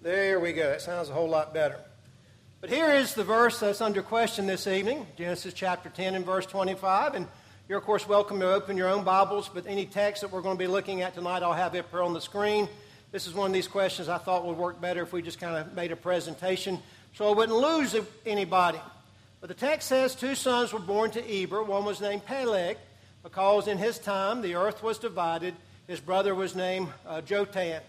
There we go. That sounds a whole lot better. But here is the verse that's under question this evening Genesis chapter 10 and verse 25. And you're, of course, welcome to open your own Bibles, but any text that we're going to be looking at tonight, I'll have it up here on the screen. This is one of these questions I thought would work better if we just kind of made a presentation so I wouldn't lose anybody. But the text says two sons were born to Eber. One was named Peleg, because in his time the earth was divided. His brother was named uh, Joktan.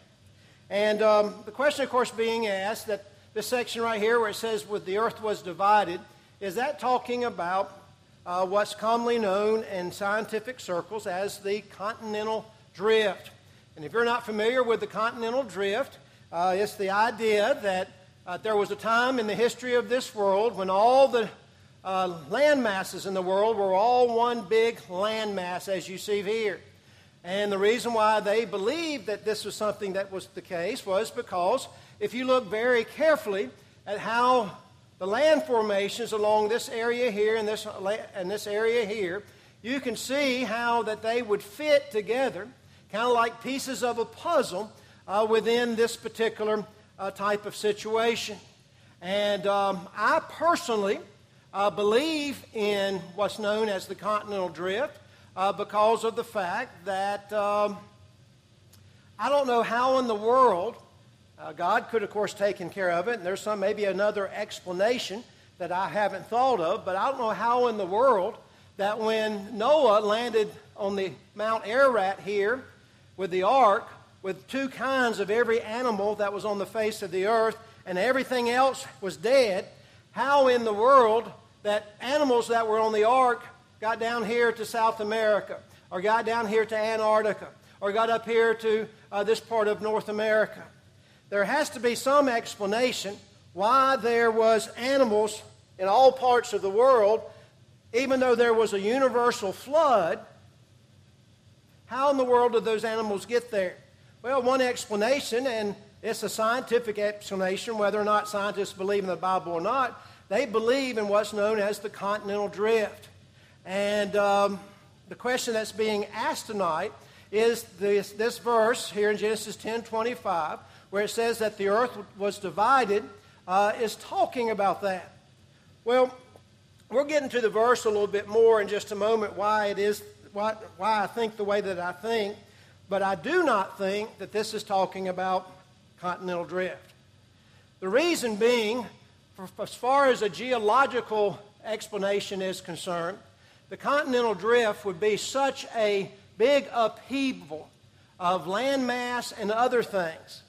And um, the question, of course, being asked that this section right here where it says with the earth was divided, is that talking about uh, what's commonly known in scientific circles as the continental drift? And if you're not familiar with the continental drift, uh, it's the idea that uh, there was a time in the history of this world when all the uh, land masses in the world were all one big land mass, as you see here. And the reason why they believed that this was something that was the case was because if you look very carefully at how the land formations along this area here and this, and this area here, you can see how that they would fit together, kind of like pieces of a puzzle uh, within this particular uh, type of situation. And um, I personally uh, believe in what's known as the continental drift uh, because of the fact that um, I don't know how in the world uh, God could, of course, taken care of it, and there's some maybe another explanation that I haven't thought of, but I don't know how in the world that when Noah landed on the Mount Ararat here with the ark, with two kinds of every animal that was on the face of the earth, and everything else was dead, how in the world that animals that were on the ark got down here to South America, or got down here to Antarctica, or got up here to uh, this part of North America. There has to be some explanation why there was animals in all parts of the world, even though there was a universal flood. How in the world did those animals get there? Well, one explanation, and it's a scientific explanation, whether or not scientists believe in the Bible or not, they believe in what's known as the continental drift. And um, the question that's being asked tonight is this, this verse here in Genesis 10 25, where it says that the earth was divided, uh, is talking about that. Well, we'll get into the verse a little bit more in just a moment why it is why, why I think the way that I think, but I do not think that this is talking about continental drift. The reason being, for, as far as a geological explanation is concerned, the continental drift would be such a big upheaval of landmass and other things.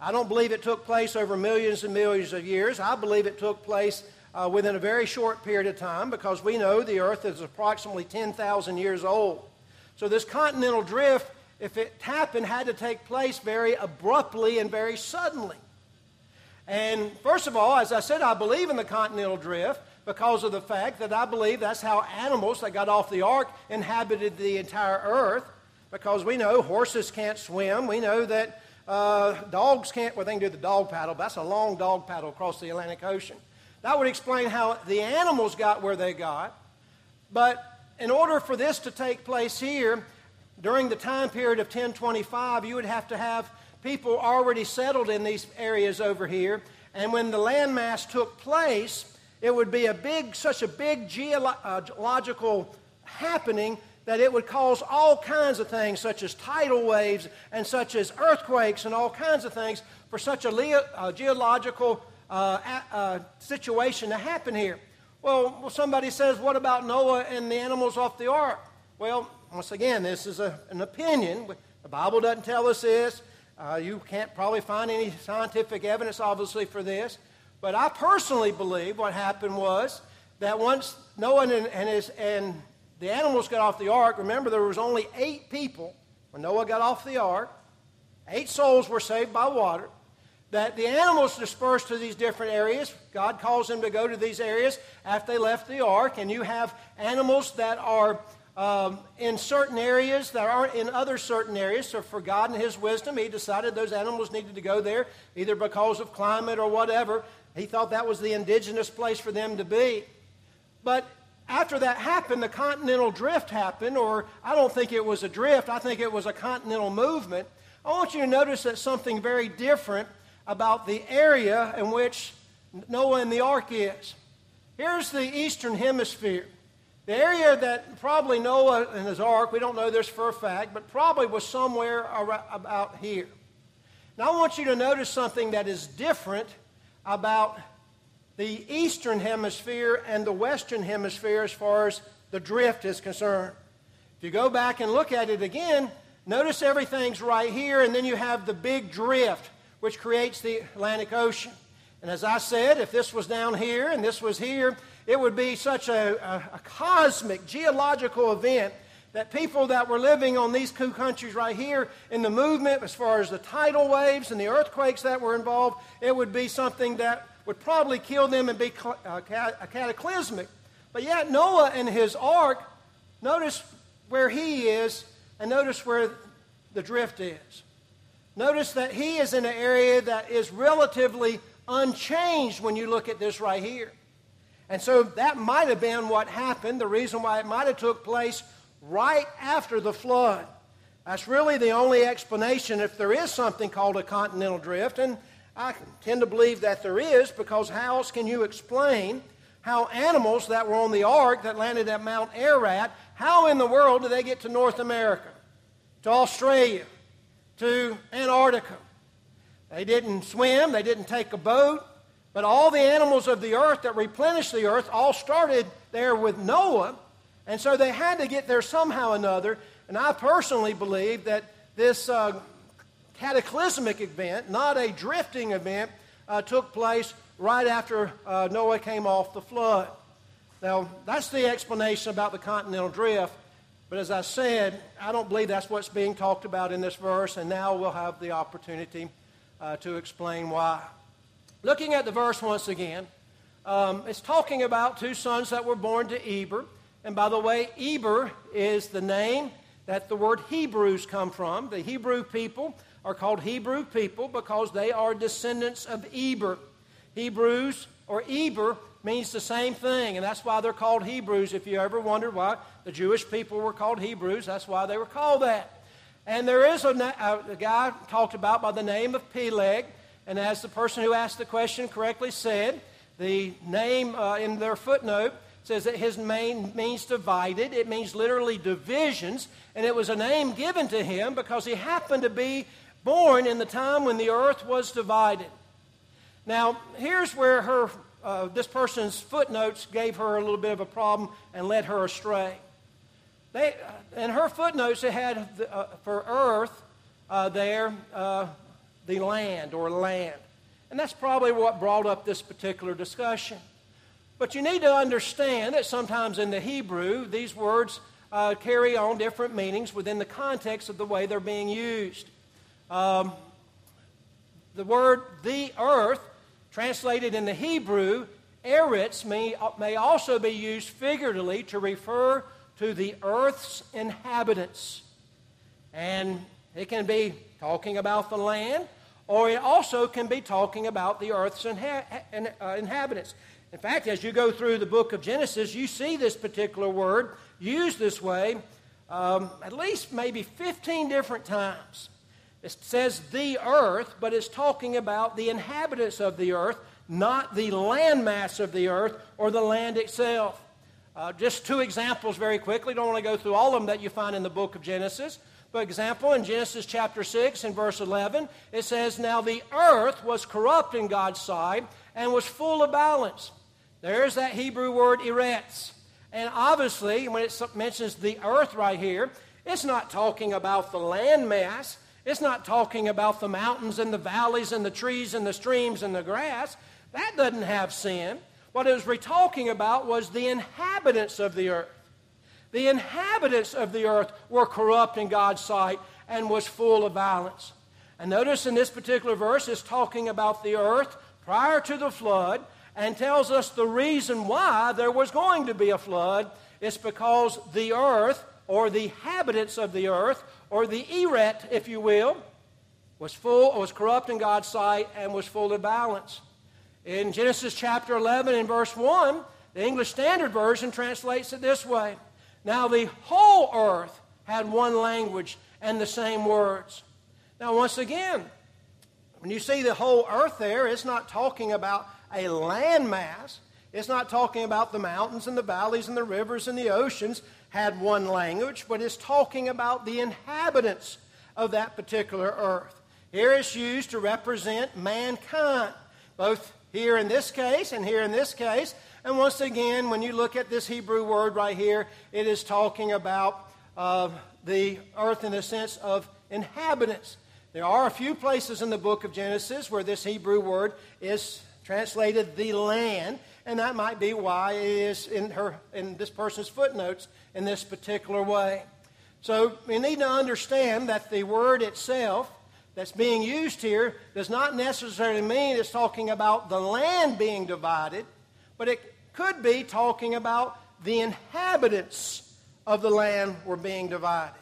I don't believe it took place over millions and millions of years. I believe it took place uh, within a very short period of time because we know the earth is approximately 10,000 years old. So, this continental drift, if it happened, had to take place very abruptly and very suddenly. And first of all, as I said, I believe in the continental drift because of the fact that I believe that's how animals that got off the ark inhabited the entire earth. Because we know horses can't swim. We know that uh, dogs can't, well, they can do the dog paddle, but that's a long dog paddle across the Atlantic Ocean. That would explain how the animals got where they got. But in order for this to take place here, during the time period of 1025, you would have to have people already settled in these areas over here. And when the landmass took place, it would be a big, such a big geological happening that it would cause all kinds of things, such as tidal waves and such as earthquakes and all kinds of things, for such a, a geological uh, uh, situation to happen here. Well, well, somebody says, what about Noah and the animals off the ark? Well, once again, this is a, an opinion. The Bible doesn't tell us this. Uh, you can't probably find any scientific evidence, obviously, for this. But I personally believe what happened was that once Noah and, and, his, and the animals got off the ark, remember there was only eight people when Noah got off the ark. Eight souls were saved by water. That the animals dispersed to these different areas. God calls them to go to these areas after they left the ark. And you have animals that are um, in certain areas that aren't in other certain areas. So, for God and His wisdom, He decided those animals needed to go there, either because of climate or whatever. He thought that was the indigenous place for them to be. But after that happened, the continental drift happened, or I don't think it was a drift, I think it was a continental movement. I want you to notice that something very different about the area in which Noah and the ark is. Here's the eastern hemisphere. The area that probably Noah and his ark, we don't know this for a fact, but probably was somewhere about here. Now I want you to notice something that is different about the eastern hemisphere and the western hemisphere as far as the drift is concerned. If you go back and look at it again, notice everything's right here, and then you have the big drift, which creates the Atlantic Ocean. And as I said, if this was down here and this was here, it would be such a, a, a cosmic, geological event that people that were living on these two countries right here in the movement, as far as the tidal waves and the earthquakes that were involved, it would be something that would probably kill them and be uh, cataclysmic. But yet, Noah and his ark, notice where he is, and notice where the drift is. Notice that he is in an area that is relatively unchanged when you look at this right here. And so that might have been what happened, the reason why it might have took place right after the flood. That's really the only explanation if there is something called a continental drift, and I tend to believe that there is because how else can you explain how animals that were on the ark that landed at Mount Ararat, how in the world do they get to North America, to Australia, to Antarctica? They didn't swim, they didn't take a boat, but all the animals of the earth that replenish the earth all started there with Noah, and so they had to get there somehow or another. And I personally believe that this uh, cataclysmic event, not a drifting event, uh, took place right after uh, Noah came off the flood. Now, that's the explanation about the continental drift. But as I said, I don't believe that's what's being talked about in this verse, and now we'll have the opportunity uh, to explain why. Looking at the verse once again, um, it's talking about two sons that were born to Eber. And by the way, Eber is the name that the word Hebrews come from. The Hebrew people are called Hebrew people because they are descendants of Eber. Hebrews or Eber means the same thing, and that's why they're called Hebrews. If you ever wondered why the Jewish people were called Hebrews, that's why they were called that. And there is a, a, guy talked about by the name of Peleg, and as the person who asked the question correctly said, the name uh, in their footnote says that his name means divided. It means literally divisions, and it was a name given to him because he happened to be born in the time when the earth was divided. Now, here's where her, uh, this person's footnotes gave her a little bit of a problem and led her astray. They, uh, in her footnotes, it had the, uh, for earth uh, there uh, the land or land. And that's probably what brought up this particular discussion. But you need to understand that sometimes in the Hebrew, these words uh, carry on different meanings within the context of the way they're being used. Um, the word the earth, translated in the Hebrew, eretz, may, may also be used figuratively to refer to the earth's inhabitants. And it can be talking about the land, or it also can be talking about the earth's inha- uh, inhabitants. In fact, as you go through the book of Genesis, you see this particular word used this way um, at least maybe 15 different times. It says the earth, but it's talking about the inhabitants of the earth, not the landmass of the earth or the land itself. Uh, just two examples very quickly. Don't want to go through all of them that you find in the book of Genesis. For example, in Genesis chapter 6 and verse 11, it says, Now the earth was corrupt in God's sight and was full of balance. There's that Hebrew word eretz. And obviously, when it mentions the earth right here, it's not talking about the land mass. It's not talking about the mountains and the valleys and the trees and the streams and the grass. That doesn't have sin. What it was talking about was the inhabitants of the earth. The inhabitants of the earth were corrupt in God's sight and was full of violence. And notice in this particular verse, it's talking about the earth prior to the flood and tells us the reason why there was going to be a flood. It's because the earth, or the inhabitants of the earth, or the eretz, if you will, was full, was corrupt in God's sight and was full of violence. In Genesis chapter 11 and verse 1, the English Standard Version translates it this way Now the whole earth had one language and the same words. Now, once again, When you see the whole earth there, it's not talking about a landmass. It's not talking about the mountains and the valleys and the rivers and the oceans had one language, but it's talking about the inhabitants of that particular earth. Here it's used to represent mankind, both here in this case and here in this case. And once again, when you look at this Hebrew word right here, it is talking about uh, the earth in the sense of inhabitants. There are a few places in the book of Genesis where this Hebrew word is translated the land, and that might be why it is in her in this person's footnotes in this particular way. So we need to understand that the word itself that's being used here does not necessarily mean it's talking about the land being divided, but it could be talking about the inhabitants of the land were being divided.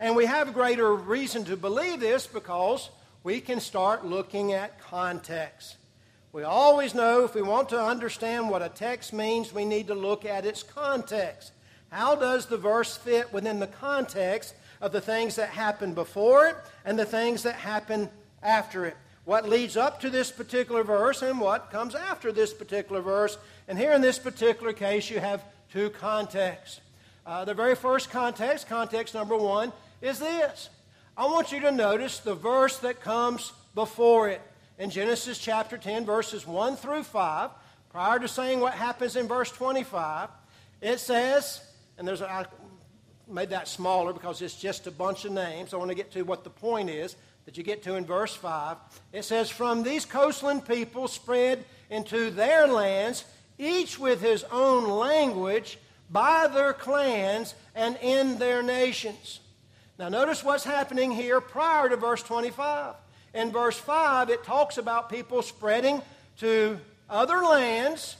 And we have greater reason to believe this because we can start looking at context. We always know if we want to understand what a text means, we need to look at its context. How does the verse fit within the context of the things that happen before it and the things that happen after it. What leads up to this particular verse and what comes after this particular verse. And here in this particular case, you have two contexts. Uh, the very first context, context number one, is this. I want you to notice the verse that comes before it. In Genesis chapter 10, verses 1 through 5, prior to saying what happens in verse 25, it says, and there's a, made that smaller because it's just a bunch of names. I want to get to what the point is that you get to in verse 5. It says, From these coastland people spread into their lands, each with his own language, by their clans, and in their nations. Now, notice what's happening here prior to verse 25. In verse 5, it talks about people spreading to other lands,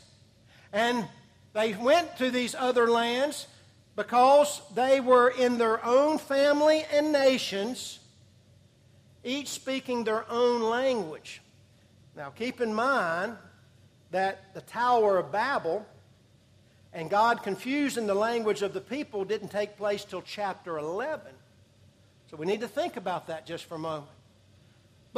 and they went to these other lands because they were in their own family and nations, each speaking their own language. Now, keep in mind that the Tower of Babel and God confusing the language of the people didn't take place till chapter 11. So we need to think about that just for a moment.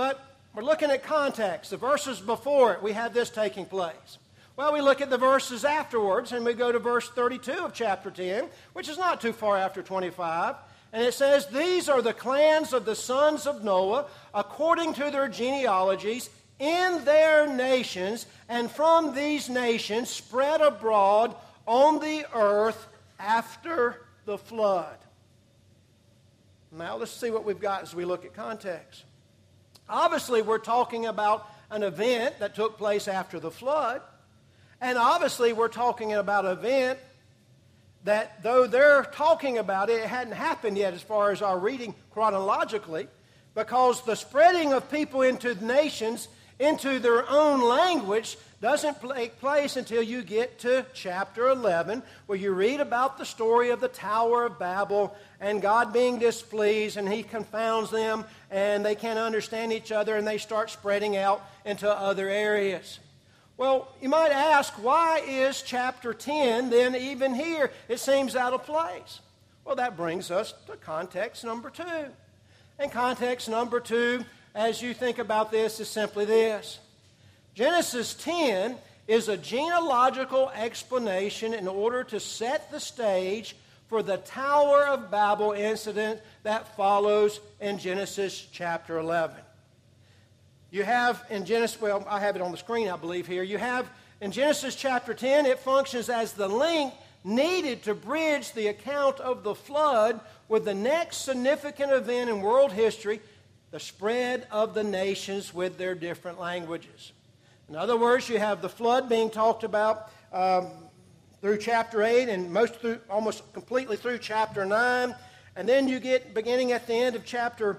But we're looking at context. The verses before it, we have this taking place. Well, we look at the verses afterwards, and we go to verse 32 of chapter 10, which is not too far after 25. And it says, These are the clans of the sons of Noah, according to their genealogies, in their nations, and from these nations spread abroad on the earth after the flood. Now, let's see what we've got as we look at context. Obviously, we're talking about an event that took place after the flood. And obviously, we're talking about an event that, though they're talking about it, it hadn't happened yet as far as our reading chronologically, because the spreading of people into nations into their own language doesn't take place until you get to chapter 11, where you read about the story of the Tower of Babel and God being displeased, and He confounds them, and they can't understand each other, and they start spreading out into other areas. Well, you might ask, why is chapter 10 then even here? It seems out of place. Well, that brings us to context number two. And context number two, as you think about this, is simply this Genesis 10 is a genealogical explanation in order to set the stage for the Tower of Babel incident that follows in Genesis chapter 11. You have in Genesis, well, I have it on the screen, I believe, here. You have in Genesis chapter 10, it functions as the link needed to bridge the account of the flood with the next significant event in world history the spread of the nations with their different languages. In other words, you have the flood being talked about um, through chapter 8 and most through, almost completely through chapter 9. And then you get beginning at the end of chapter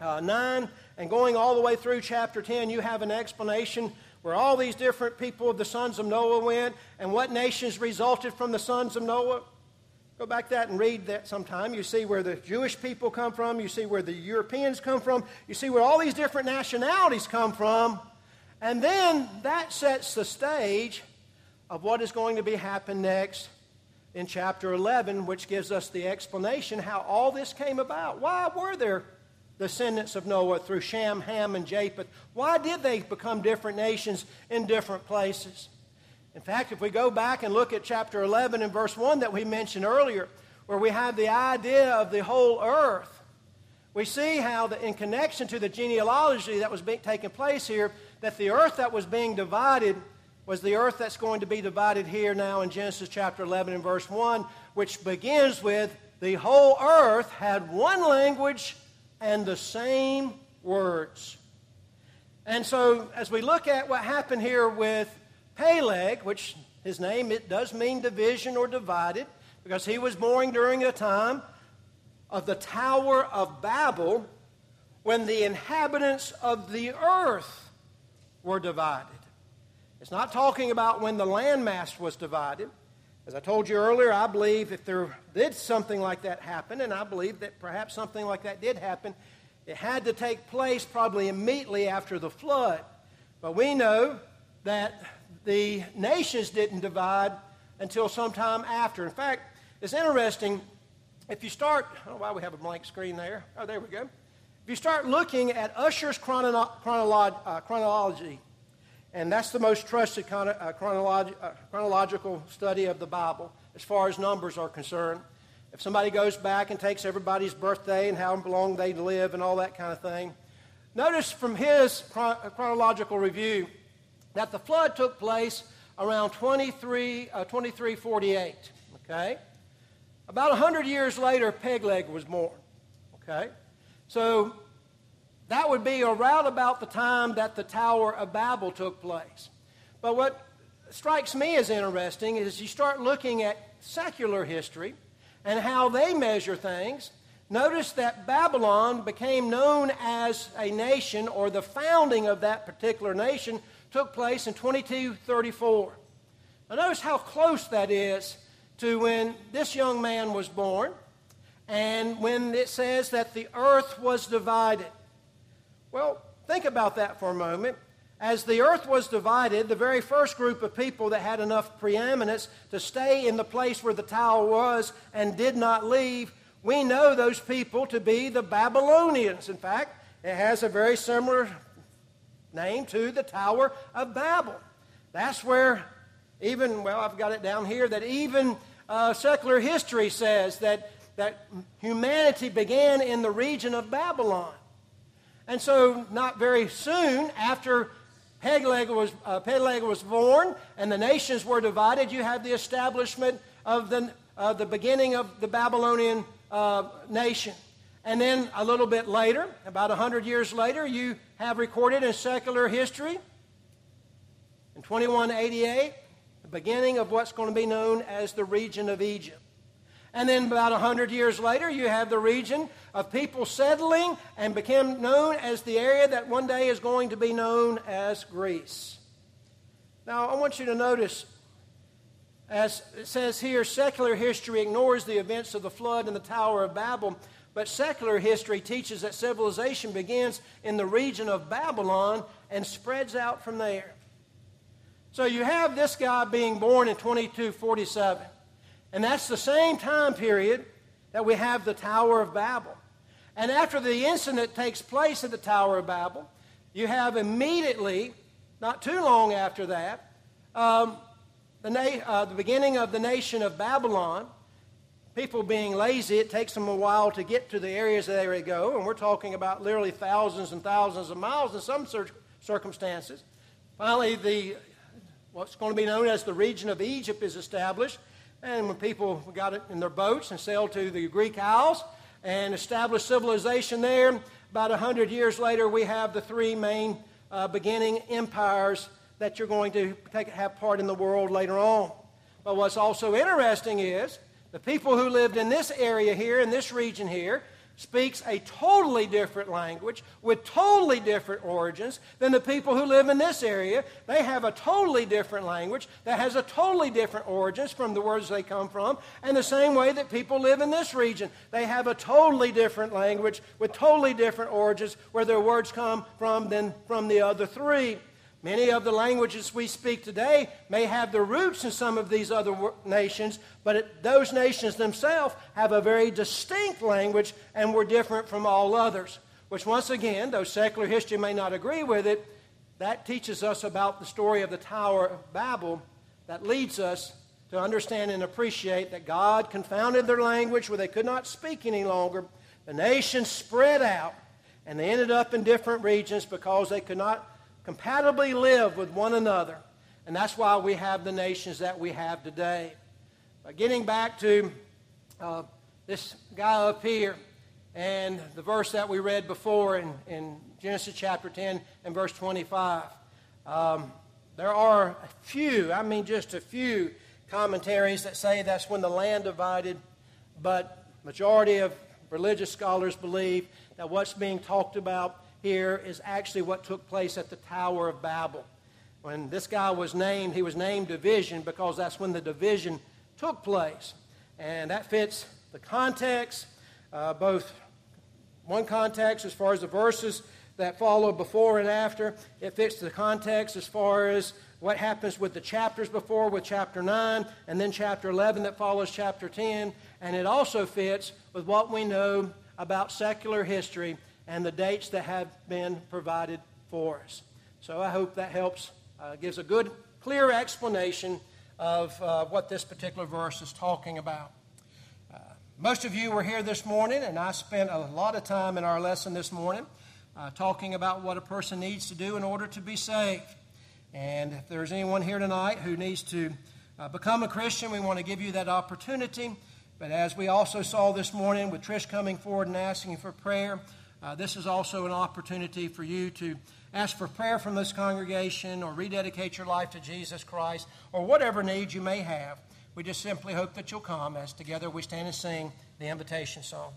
uh, 9 and going all the way through chapter 10, you have an explanation where all these different people of the sons of Noah went and what nations resulted from the sons of Noah. Go back that and read that sometime. You see where the Jewish people come from. You see where the Europeans come from. You see where all these different nationalities come from. And then that sets the stage of what is going to be happen next in chapter 11, which gives us the explanation how all this came about. Why were there descendants of Noah through Shem, Ham, and Japheth. Why did they become different nations in different places? In fact, if we go back and look at chapter 11 and verse 1 that we mentioned earlier, where we have the idea of the whole earth, we see how, the, in connection to the genealogy that was being, taking place here, that the earth that was being divided was the earth that's going to be divided here now in Genesis chapter 11 and verse 1, which begins with the whole earth had one language and the same words. And so, as we look at what happened here with Peleg, which his name it does mean division or divided, because he was born during a time of the Tower of Babel when the inhabitants of the earth were divided. It's not talking about when the landmass was divided. As I told you earlier, I believe if there did something like that happen, and I believe that perhaps something like that did happen, it had to take place probably immediately after the flood. But we know that the nations didn't divide until sometime after. In fact, it's interesting if you start, know why we have a blank screen there. Oh, there we go. If you start looking at Ussher's chrono- chronolog- uh, chronology, and that's the most trusted uh, chronolog- uh, chronological study of the Bible as far as numbers are concerned. If somebody goes back and takes everybody's birthday and how long they live and all that kind of thing, notice from his uh, chronological review that the flood took place around 23, uh, 2348. Okay? About 100 years later, Pegleg was born. Okay? So that would be around about the time that the Tower of Babel took place. But what strikes me as interesting is you start looking at secular history and how they measure things. Notice that Babylon became known as a nation, or the founding of that particular nation took place in 2234. Now, notice how close that is to when this young man was born and when it says that the earth was divided. Well, think about that for a moment. As the earth was divided, the very first group of people that had enough preeminence to stay in the place where the tower was and did not leave, we know those people to be the Babylonians. In fact, it has a very similar name to the Tower of Babel. That's where even, well, I've got it down here, that even uh, secular history says that, that humanity began in the region of Babylon. And so, not very soon after Peleg was, uh, Peleg was born and the nations were divided, you have the establishment of the, uh, the beginning of the Babylonian uh, nation. And then a little bit later, about 100 years later, you have recorded in secular history in 2188 the beginning of what's going to be known as the region of Egypt. And then about 100 years later, you have the region of people settling and became known as the area that one day is going to be known as Greece. Now, I want you to notice, as it says here, secular history ignores the events of the flood and the Tower of Babel, but secular history teaches that civilization begins in the region of Babylon and spreads out from there. So you have this guy being born in 2247. And that's the same time period that we have the Tower of Babel. And after the incident takes place at the Tower of Babel, you have immediately, not too long after that, um, the, na- uh, the beginning of the nation of Babylon. People being lazy, it takes them a while to get to the areas that they go, and we're talking about literally thousands and thousands of miles in some cir- circumstances. Finally, the what's going to be known as the region of Egypt is established, and when people got it in their boats and sailed to the Greek Isles and established civilization there, about 100 years later, we have the three main uh, beginning empires that you're going to take, have part in the world later on. But what's also interesting is the people who lived in this area here, in this region here, speaks a totally different language with totally different origins than the people who live in this area. They have a totally different language that has a totally different origins from the words they come from, and the same way that people live in this region. They have a totally different language with totally different origins where their words come from than from the other three. Many of the languages we speak today may have their roots in some of these other nations, but it, those nations themselves have a very distinct language and were different from all others. which, once again, though secular history may not agree with it, that teaches us about the story of the Tower of Babel that leads us to understand and appreciate that God confounded their language where they could not speak any longer. The nations spread out, and they ended up in different regions because they could not compatibly live with one another. And that's why we have the nations that we have today. But getting back to uh, this guy up here and the verse that we read before in, in Genesis chapter 10 and verse 25. Um, there are a few, I mean just a few commentaries that say that's when the land divided, but majority of religious scholars believe that what's being talked about here is actually what took place at the Tower of Babel. When this guy was named, he was named division because that's when the division took place. And that fits the context, uh, both one context as far as the verses that follow before and after. It fits the context as far as what happens with the chapters before, with chapter 9, and then chapter 11 that follows chapter 10. And it also fits with what we know about secular history and the dates that have been provided for us. So I hope that helps, uh, gives a good, clear explanation of uh, what this particular verse is talking about. Uh, most of you were here this morning, and I spent a lot of time in our lesson this morning uh, talking about what a person needs to do in order to be saved. And if there's anyone here tonight who needs to uh, become a Christian, we want to give you that opportunity. But as we also saw this morning with Trish coming forward and asking for prayer, uh, this is also an opportunity for you to ask for prayer from this congregation or rededicate your life to Jesus Christ or whatever needs you may have. We just simply hope that you'll come as together we stand and sing the invitation song.